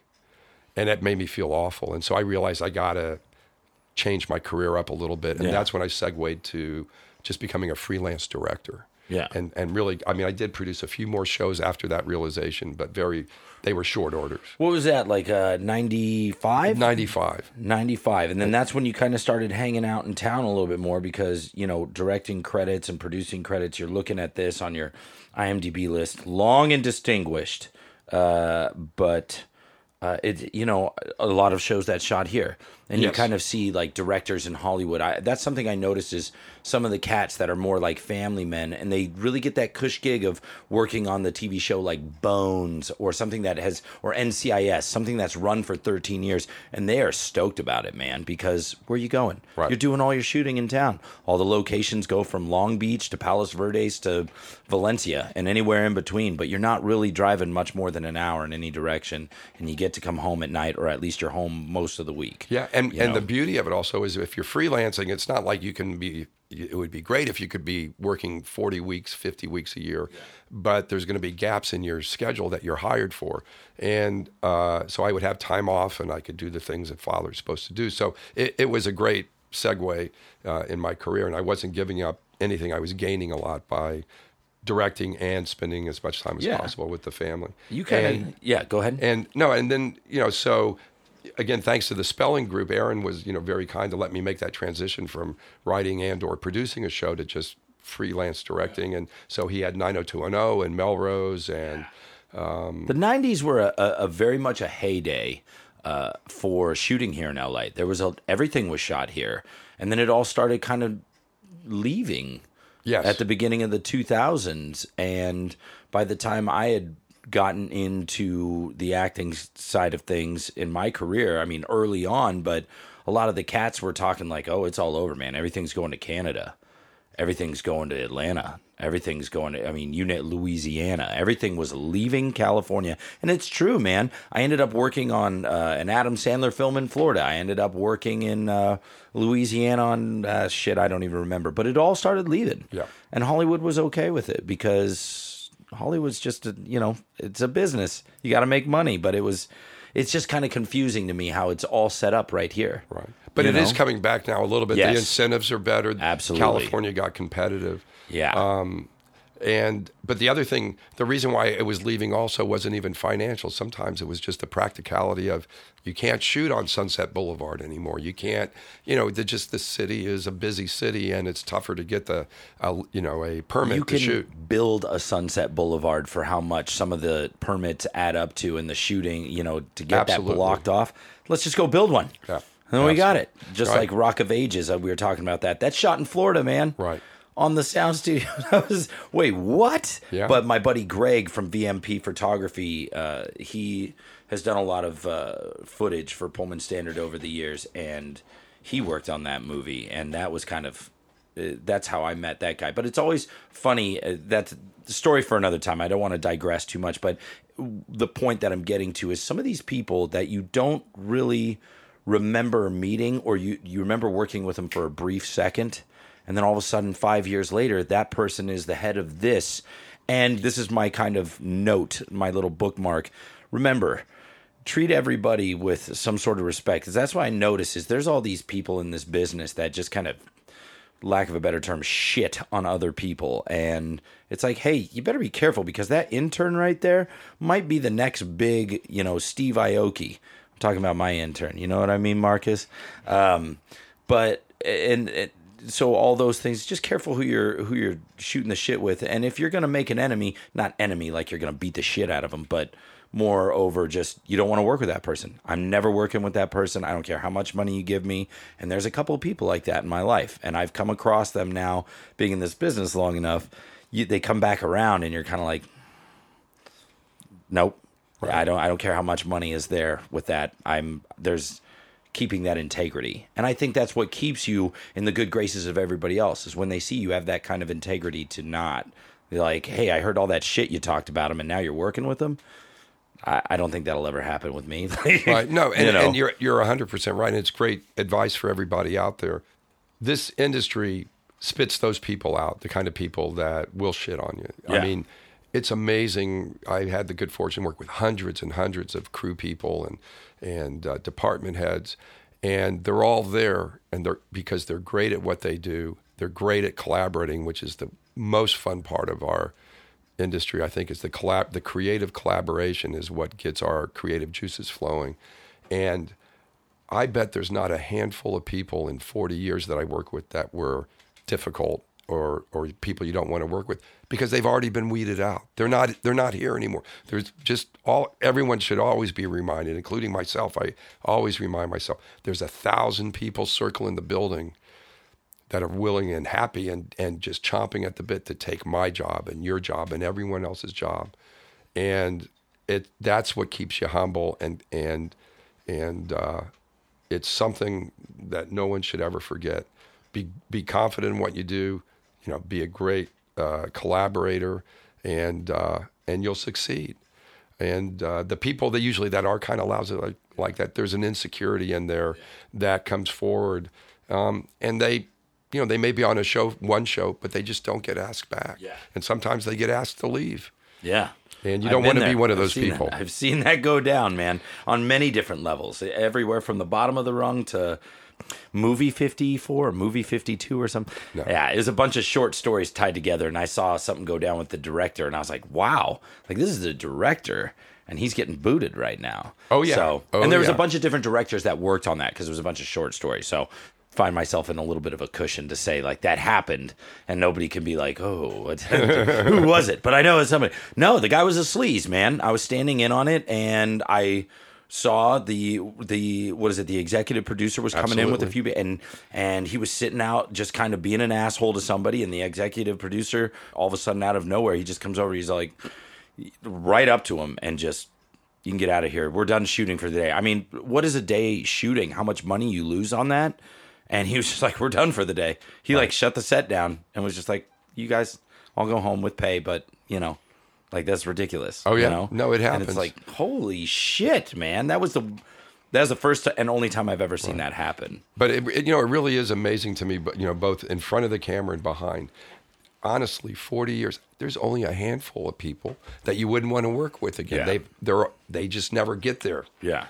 And that made me feel awful. And so I realized I got to change my career up a little bit. And Yeah. that's when I segued to just becoming a freelance director. Yeah. And and really, I mean, I did produce a few more shows after that realization, but very, they were short orders. What was that like? Uh, ninety five. 95. 95 and then that's when you kind of started hanging out in town a little bit more because you know directing credits and producing credits you're looking at this on your imdb list long and distinguished uh, but uh, it you know a lot of shows that shot here. And you kind of see like directors in hollywood. I, that's something i noticed is some of the cats that are more like family men and they really get that cush gig of working on the tv show like bones or something that has or ncis something that's run for 13 years and they are stoked about it man because where are you going? Right. you're doing all your shooting in town. All the locations go from long beach to palos verdes to valencia and anywhere in between but you're not really driving much more than an hour in any direction and you get to come home at night or at least you're home most of the week Yeah, and, and know? the beauty of it also is if you're freelancing, it's not like you can be. It would be great if you could be working 40 weeks, 50 weeks a year, but there's going to be gaps in your schedule that you're hired for, and uh, so I would have time off and I could do the things that father's supposed to do. So it, it was a great segue uh, in my career, and I wasn't giving up anything. I was gaining a lot by directing and spending as much time as Yeah. possible with the family. you can, yeah go ahead and no, and then you know, so again, thanks to the spelling group, Aaron was you know very kind to let me make that transition from writing and or producing a show to just freelance directing, and so he had 90210 and Melrose and The '90s were a, a, a very much a heyday uh, for shooting here in LA. There was a everything was shot here, and then it all started kind of leaving yes, at the beginning of the 2000s. And by the time I had gotten into the acting side of things in my career, I mean early on, but a lot of the cats were talking like, "Oh, it's all over, man. Everything's going to Canada." everything's going to Atlanta. Everything's going I mean, you know, Louisiana. Everything was leaving California. And it's true, man. I ended up working on uh, an Adam Sandler film in Florida. I ended up working in uh, Louisiana on uh, shit I don't even remember. But it all started leaving. Yeah. And Hollywood was okay with it because Hollywood's just, a, you know, it's a business. You got to make money. But it was, it's just kind of confusing to me how it's all set up right here. right. But it is know? coming back now a little bit. Yes. The incentives are better. Absolutely. California got competitive. Yeah. Um, and but the other thing, the reason why it was leaving also wasn't even financial. Sometimes it was just the practicality of you can't shoot on Sunset Boulevard anymore. You can't, you know, the, just the city is a busy city, and it's tougher to get the, uh, you know, a permit you to can shoot. build a Sunset Boulevard for how much some of the permits add up to in the shooting, you know, to get Absolutely. that blocked off. Let's just go build one. Yeah. And then we got it. Just Right. like Rock of Ages, uh, we were talking about that. That's shot in Florida, man. Right. On the sound studio. I was, wait, what? Yeah. But my buddy Greg from VMP Photography, uh, he has done a lot of uh, footage for Pullman Standard over the years, and he worked on that movie, and that was kind of uh, that's how I met that guy. But it's always funny. Uh, that's the story for another time. I don't want to digress too much, but the point that I'm getting to is some of these people that you don't really remember meeting, or you you remember working with them for a brief second, and then all of a sudden, five years later, that person is the head of this. And this is my kind of note, my little bookmark. Remember, treat everybody with some sort of respect because that's what i notice is there's all these people in this business that just kind of lack of a better term, shit on other people. And it's like, hey, you better be careful because that intern right there might be the next big, you know, Steve Aoki. Talking about my intern. You know what I mean, Marcus? Um, but and, and so all those things, just careful who you're who you're shooting the shit with. And if you're gonna make an enemy, not enemy like you're gonna beat the shit out of them, but more over just you don't want to work with that person. I'm never working with that person. I don't care how much money you give me. And there's a couple of people like that in my life, and I've come across them now being in this business long enough. You, they come back around, and you're kind of like, nope. I don't. I don't care how much money is there with that. I'm there's keeping that integrity, and I think that's what keeps you in the good graces of everybody else. Is when they see you have that kind of integrity to not be like, hey, I heard all that shit you talked about them, and now you're working with them. I, I don't think that'll ever happen with me. Right. No, and, You know. and you're you're 100% right. And it's great advice for everybody out there. This industry spits those people out, the kind of people that will shit on you. Yeah. I mean, it's amazing. I had the good fortune to work with hundreds and hundreds of crew people and and uh, department heads, and they're all there, and they're because they're great at what they do. They're great at collaborating, which is the most fun part of our industry. I think is the collab, the creative collaboration is what gets our creative juices flowing, and I bet there's not a handful of people in 40 years that I work with that were difficult or or people you don't want to work with because they've already been weeded out. They're not they're not here anymore. There's just all everyone should always be reminded, including myself. I always remind myself there's a thousand people circling the building that are willing and happy and and just chomping at the bit to take my job and your job and everyone else's job. And it that's what keeps you humble and and and uh, it's something that no one should ever forget. Be be confident in what you do. You know, be a great uh, collaborator, and uh, and you'll succeed. And uh, the people that usually that are kind of lousy like, like that, there's an insecurity in there that comes forward, um, and they. You know, they may be on a show, one show, but they just don't get asked back. Yeah. And sometimes they get asked to leave. Yeah. And you don't want to be one of I've those seen that. people. I've seen that go down, man, on many different levels. Everywhere from the bottom of the rung to movie 54 or movie 52 or something. Yeah, it was a bunch of short stories tied together. And I saw something go down with the director, and I was like, wow, like this is the director. And he's getting booted right now. Oh, yeah. So, Oh, and there was a bunch of different directors that worked on that because it was a bunch of short stories. So, find myself in a little bit of a cushion to say like that happened, and nobody can be like, oh, what- who was it? But I know it's somebody. No, the guy was a sleaze, man. I was standing in on it, and I saw the the what is it? The executive producer was coming in with a few, and and he was sitting out just kind of being an asshole to somebody, and the executive producer all of a sudden out of nowhere he just comes over. He's like right up to him and just you can get out of here. We're done shooting for the day. I mean, what is a day shooting? How much money you lose on that? And he was just like, "We're done for the day." He like shut the set down and was just like, "You guys, I'll go home with pay, but you know, like that's ridiculous." Oh, you yeah. know? No, it And happens. it's like, holy shit, man! That was the that was the first and only time I've ever seen that happen. But it, it- you know, it really is amazing to me. But you know, both in front of the camera and behind. Honestly, forty years. There's only a handful of people that you wouldn't want to work with again. Yeah. They they're they just never get there. Yeah,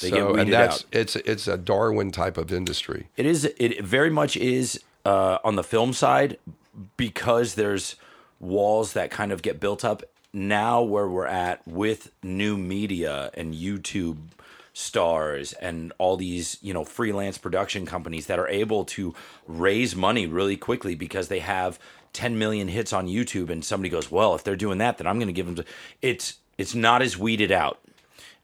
they so, and that's out. it's it's a Darwin type of industry. It is. It very much is uh, on the film side because there's walls that kind of get built up now where we're at with new media and YouTube stars and all these you know freelance production companies that are able to raise money really quickly because they have 10 million hits on YouTube and somebody goes well if they're doing that then I'm going to give them to it's it's not as weeded out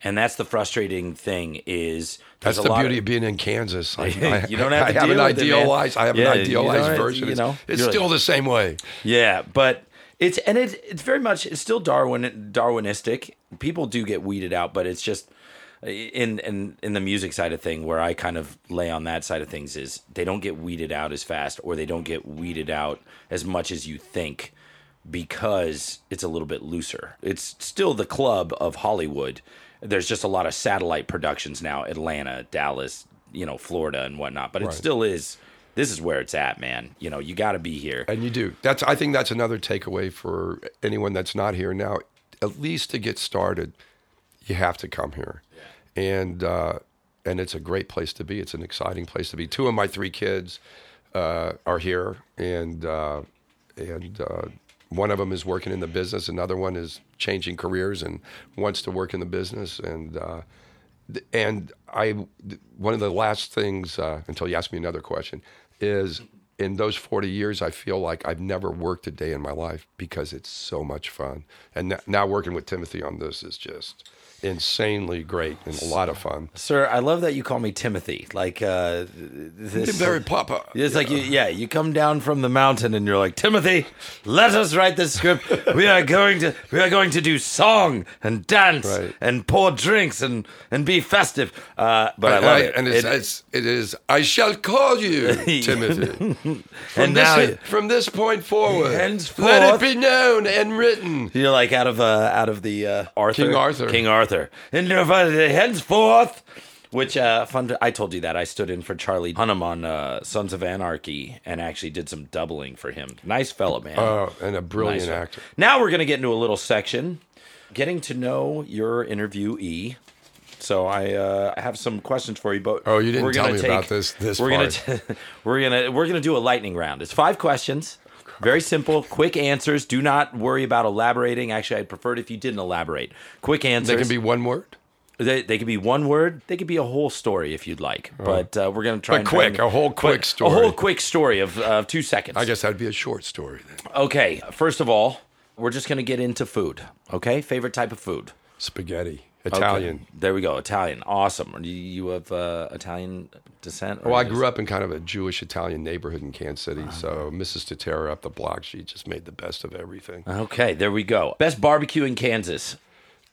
and that's the frustrating thing is That's the beauty of being in Kansas. I, I- You don't have I to have deal an with it, man. idealized. I have Yeah, an idealized version. you It's, know, it's you're like- still the same way. Yeah, but it's and it's it's very much it's still Darwin Darwinistic. People do get weeded out, but it's just in in in the music side of thing where I kind of lay on that side of things is they don't get weeded out as fast or they don't get weeded out as much as you think because it's a little bit looser. It's still the club of Hollywood. There's just a lot of satellite productions now, Atlanta, Dallas, you know, Florida and whatnot, but it Right. still is this is where it's at, man. You know, you got to be here. And you do. That's. I think that's another takeaway for anyone that's not here now. At least to get started, you have to come here, and uh, and it's a great place to be. It's an exciting place to be. Two of my three kids uh, are here, and uh, and uh, one of them is working in the business. Another one is changing careers and wants to work in the business. And uh, and I, one of the last things uh, until you ask me another question is in those 40 years, I feel like I've never worked a day in my life because it's so much fun. And now working with Timothy on this is just insanely great and a lot of fun. Sir, I love that you call me Timothy. Like uh, this. Very Papa. It's like you, yeah, you come down from the mountain and you're like Timothy. Let us write this script. We are going to we are going to do song and dance Right. and pour drinks and and be festive. Uh, but I, love it. And it's, It- it's, it is, I shall call you, Timothy. From, And this, now- from this point forward, Henceforth- let it be known and written. You're like out of uh, out of the uh, Arthur King Arthur. King Arthur. And uh, henceforth, which uh, fun. I told you that I stood in for Charlie Hunnam on uh, Sons of Anarchy and actually did some doubling for him. Nice fellow, man. Oh, and a brilliant Nice actor. Now we're gonna get into a little section, getting to know your interviewee. So I uh, have some questions for you, but Oh, you didn't we're tell me about this- this we're part. gonna t- we're gonna we're gonna do a lightning round. It's five questions. Very simple, quick answers. Do not worry about elaborating. Actually, I'd prefer it if you didn't elaborate. Quick answers. They can be one word, They, they could be one word. They could be a whole story if you'd like. But uh, we're gonna try. But and quick, bang- a whole quick story. A whole quick story of uh, two seconds. I guess that'd be a short story then. Okay, first of all, we're just going to get into food. Okay, favorite type of food? Spaghetti, Okay, Italian. There we go. Italian. Awesome. You, you have uh, Italian descent? Well, I grew up in kind of a Jewish Italian neighborhood in Kansas City, so Mrs. Tatera up the block, she just made the best of everything. Okay, there we go. Best barbecue in Kansas.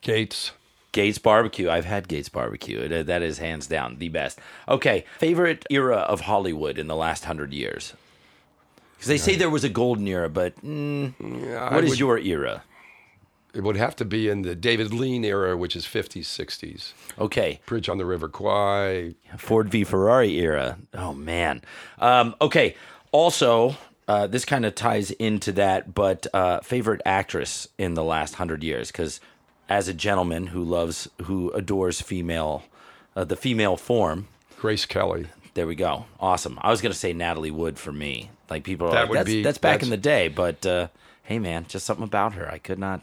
Gates, Gates Barbecue. I've had Gates Barbecue. That is hands down the best. Okay, favorite era of Hollywood in the last hundred years? Because they say there was a golden era, but mm, yeah, what I is would- your era? It would have to be in the David Lean era, which is 50s, 60s. Okay, Bridge on the River Kwai. Ford v Ferrari era. Oh man. Um, okay. Also, uh, this kind of ties into that, but uh, favorite actress in the last hundred years, because as a gentleman who loves, who adores female, uh, the female form. Grace Kelly. There we go. Awesome. I was gonna say Natalie Wood for me. Like people are That like, would that's, be- that's back in the day, but uh, hey man, just something about her. I could not.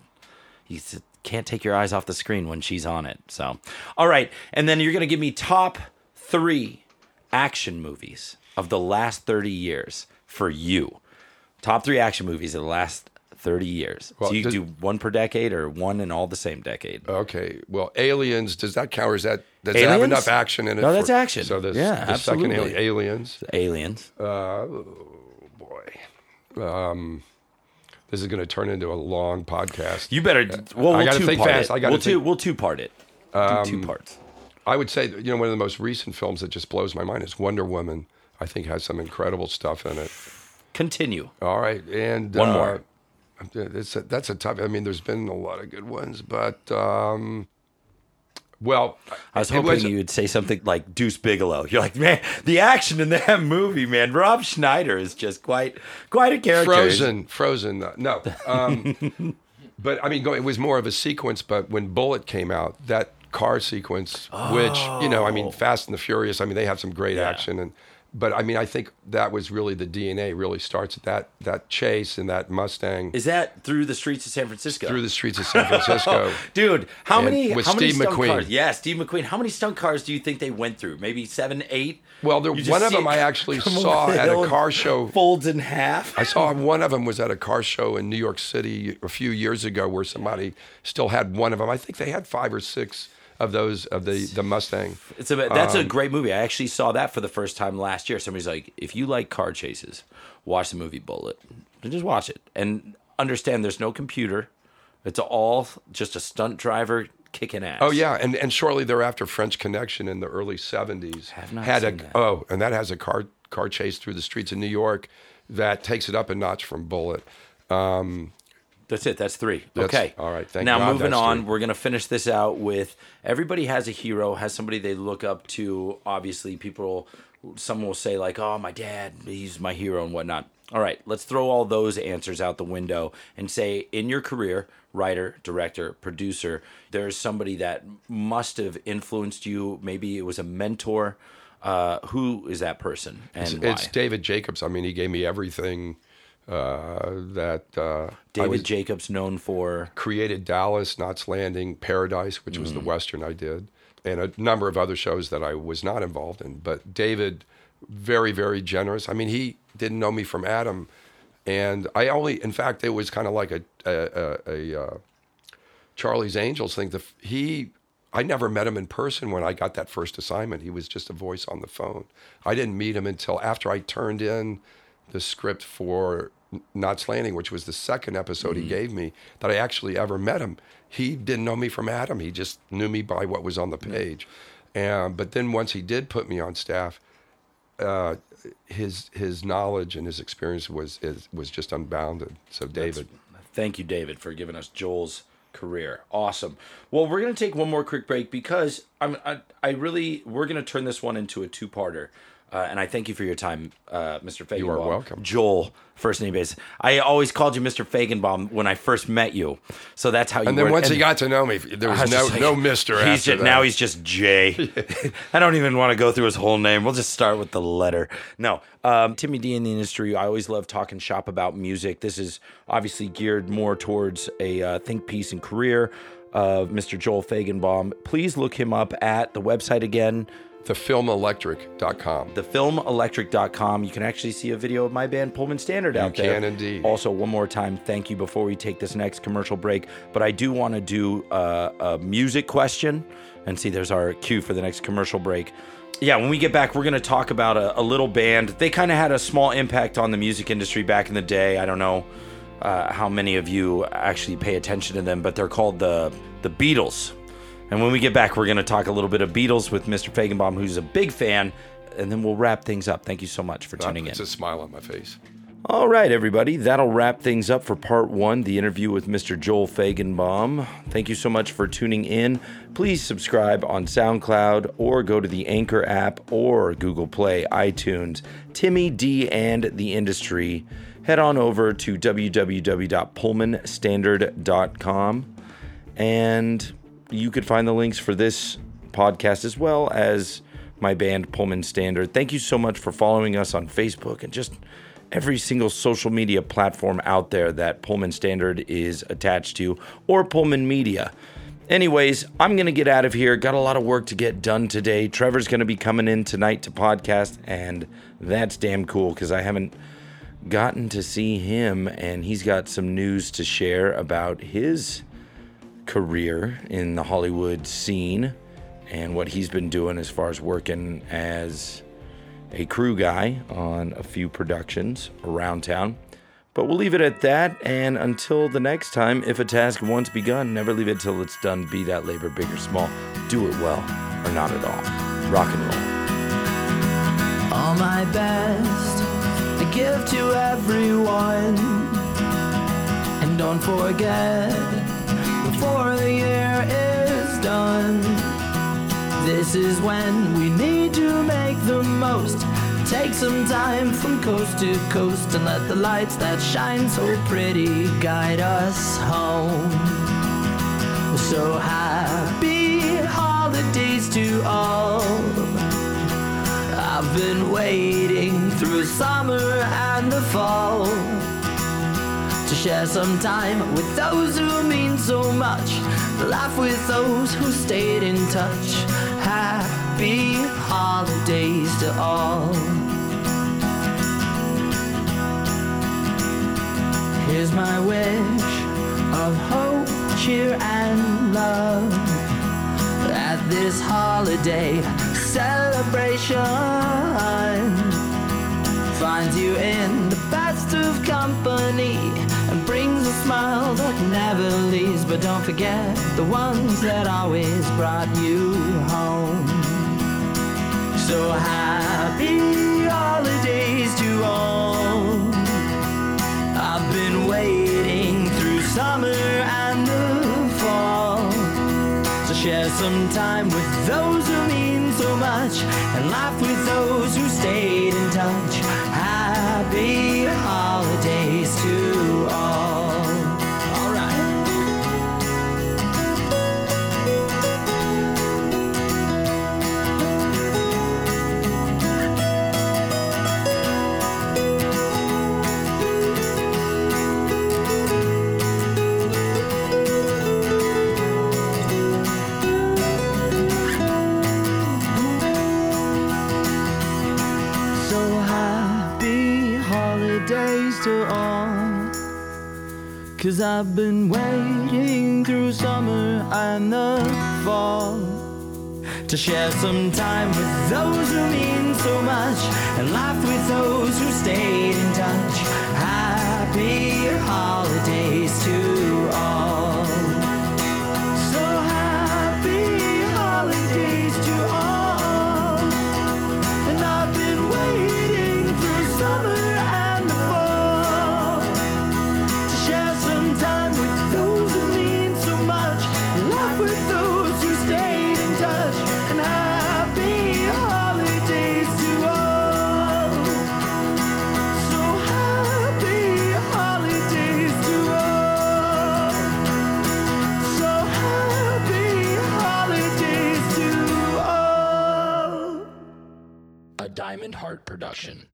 You can't take your eyes off the screen when she's on it. So, all right, and then you're gonna give me top three action movies of the last thirty years for you. Top three action movies of the last thirty years. Well, so you does- do one per decade or one in all the same decade. Okay. Well, Aliens, does that count? Or is that, does that have enough action in it? No, that's for- action. So this, Yeah, the second absolutely. Ali- Aliens. Aliens. Boy. Um, this is going to turn into a long podcast. You better. Well, I we'll gotta two think fast. it. I gotta we'll two. think- Um, We'll two part it. do two parts. I would say, you know, one of the most recent films that just blows my mind is Wonder Woman. I think has some incredible stuff in it. Continue. All right, and One uh, more. It's a, that's a tough. I mean, there's been a lot of good ones, but um, well, I was hoping you would say something like Deuce Bigalow. You're like, man, the action in that movie, man. Rob Schneider is just quite, quite a character. Frozen, Frozen. uh, No, um, but I mean, go- it was more of a sequence. But when Bullitt came out, that car sequence, which you know, I mean, Fast and the Furious. I mean, they have some great Oh. Yeah. action, and but I mean, I think that was really the DNA. Really starts at that that chase and that Mustang Is that through the streets of San Francisco? through the streets of San Francisco. Dude, how And many? with how many Steve stunt McQueen. cars? Yeah, Steve McQueen. How many stunt cars do you think they went through? Maybe seven, eight. Well, there, one of them I actually saw at a car show. Folds in half. I saw one of them was at a car show in New York City a few years ago, where somebody still had one of them. I think they had five or six of those of the the Mustang. It's a that's Um, a great movie. I actually saw that for the first time last year. Somebody's like, if you like car chases, watch the movie Bullitt. And just watch it and understand there's no computer. It's all just a stunt driver kicking ass. Oh yeah, and and shortly thereafter, French Connection in the early seventies Have not had a that. oh, and that has a car car chase through the streets of New York that takes it up a notch from Bullitt. That's it. That's three. That's- okay. all right, thank now God moving on, three. we're gonna finish this out with everybody has a hero, has somebody they look up to. Obviously, people, some will say like, "Oh, my dad, he's my hero" and whatnot. All right, let's throw all those answers out the window and say, in your career, writer, director, producer, there's somebody that must have influenced you. Maybe it was a mentor. Uh, who is that person and why? It's David Jacobs. I mean, he gave me everything uh, that uh, David Jacobs, known for created Dallas, Knots Landing, Paradise, which was the Western I did, and a number of other shows that I was not involved in. But David, very, very generous. I mean, he didn't know me from Adam. And I only, in fact, it was kind of like a, a, a, a uh, Charlie's Angels thing. The, he, I never met him in person when I got that first assignment. He was just a voice on the phone. I didn't meet him until after I turned in the script for Knots Landing, which was the second episode he gave me that I actually ever met him. He didn't know me from Adam. He just knew me by what was on the page. And, but then once he did put me on staff, uh, his his knowledge and his experience was is, was just unbounded. So David, Thank you, David, for giving us Joel's career. Awesome. Well, we're gonna take one more quick break because I'm I, I really we're gonna turn this one into a two parter. Uh, and I thank you for your time, uh, Mr. Feigenbaum. You are welcome. Joel, first name basis. I always called you Mr. Feigenbaum when I first met you, so that's how you. and then were- once he got to know me, there was was no like- no Mister. He's after just, that. now he's just Jay. I don't even want to go through his whole name. We'll just start with the letter. No, um, Timmy D in the industry. I always love talking shop about music. This is obviously geared more towards a uh, think piece and career of Mr. Joel Feigenbaum. Please look him up at the website again. thefilmelectric.com. thefilmelectric.com. You can actually see a video of my band Pullman Standard out there. You can indeed. Also, one more time, thank you before we take this next commercial break. But I do want to do a, a music question and see, there's our cue for the next commercial break. Yeah, when we get back, we're going to talk about a, a little band. They kind of had a small impact on the music industry back in the day. I don't know uh, how many of you actually pay attention to them, but they're called the the Beatles. And when we get back, we're going to talk a little bit of Beatles with Mr. Feigenbaum, who's a big fan, and then we'll wrap things up. Thank you so much for tuning in. It's a smile on my face. All right, everybody. That'll wrap things up for part one, the interview with Mr. Joel Feigenbaum. Thank you so much for tuning in. Please subscribe on SoundCloud or go to the Anchor app or Google Play, iTunes, Timmy D and the Industry. Head on over to www.pullmanstandard.com and you could find the links for this podcast as well as my band Pullman Standard. Thank you so much for following us on Facebook and just every single social media platform out there that Pullman Standard is attached to or Pullman Media. Anyways, I'm going to get out of here. Got a lot of work to get done today. Trevor's going to be coming in tonight to podcast, and that's damn cool because I haven't gotten to see him, and he's got some news to share about his career in the Hollywood scene and what he's been doing as far as working as a crew guy on a few productions around town. But we'll leave it at that. And until the next time, if a task once begun, never leave it till it's done, be that labor big or small. Do it well or not at all. Rock and roll. all my best to give to everyone. And don't forget, before the year is done, this is when we need to make the most. Take some time from coast to coast and let the lights that shine so pretty guide us home. So happy holidays to all. I've been waiting through summer and the fall to share some time with those who mean so much. Laugh with those who stayed in touch. Happy holidays to all. Here's my wish of hope, cheer, and love at this holiday celebration finds you in the best of company brings a smile that never leaves. But don't forget the ones that always brought you home. So happy holidays to all. I've been waiting through summer and the fall to share some time with those who mean so much and laugh with those who stayed in touch. Happy holidays Cause I've been waiting through summer and the fall to share some time with those who mean so much and laugh with those who stayed in touch. Happy holidays to Diamond Heart production.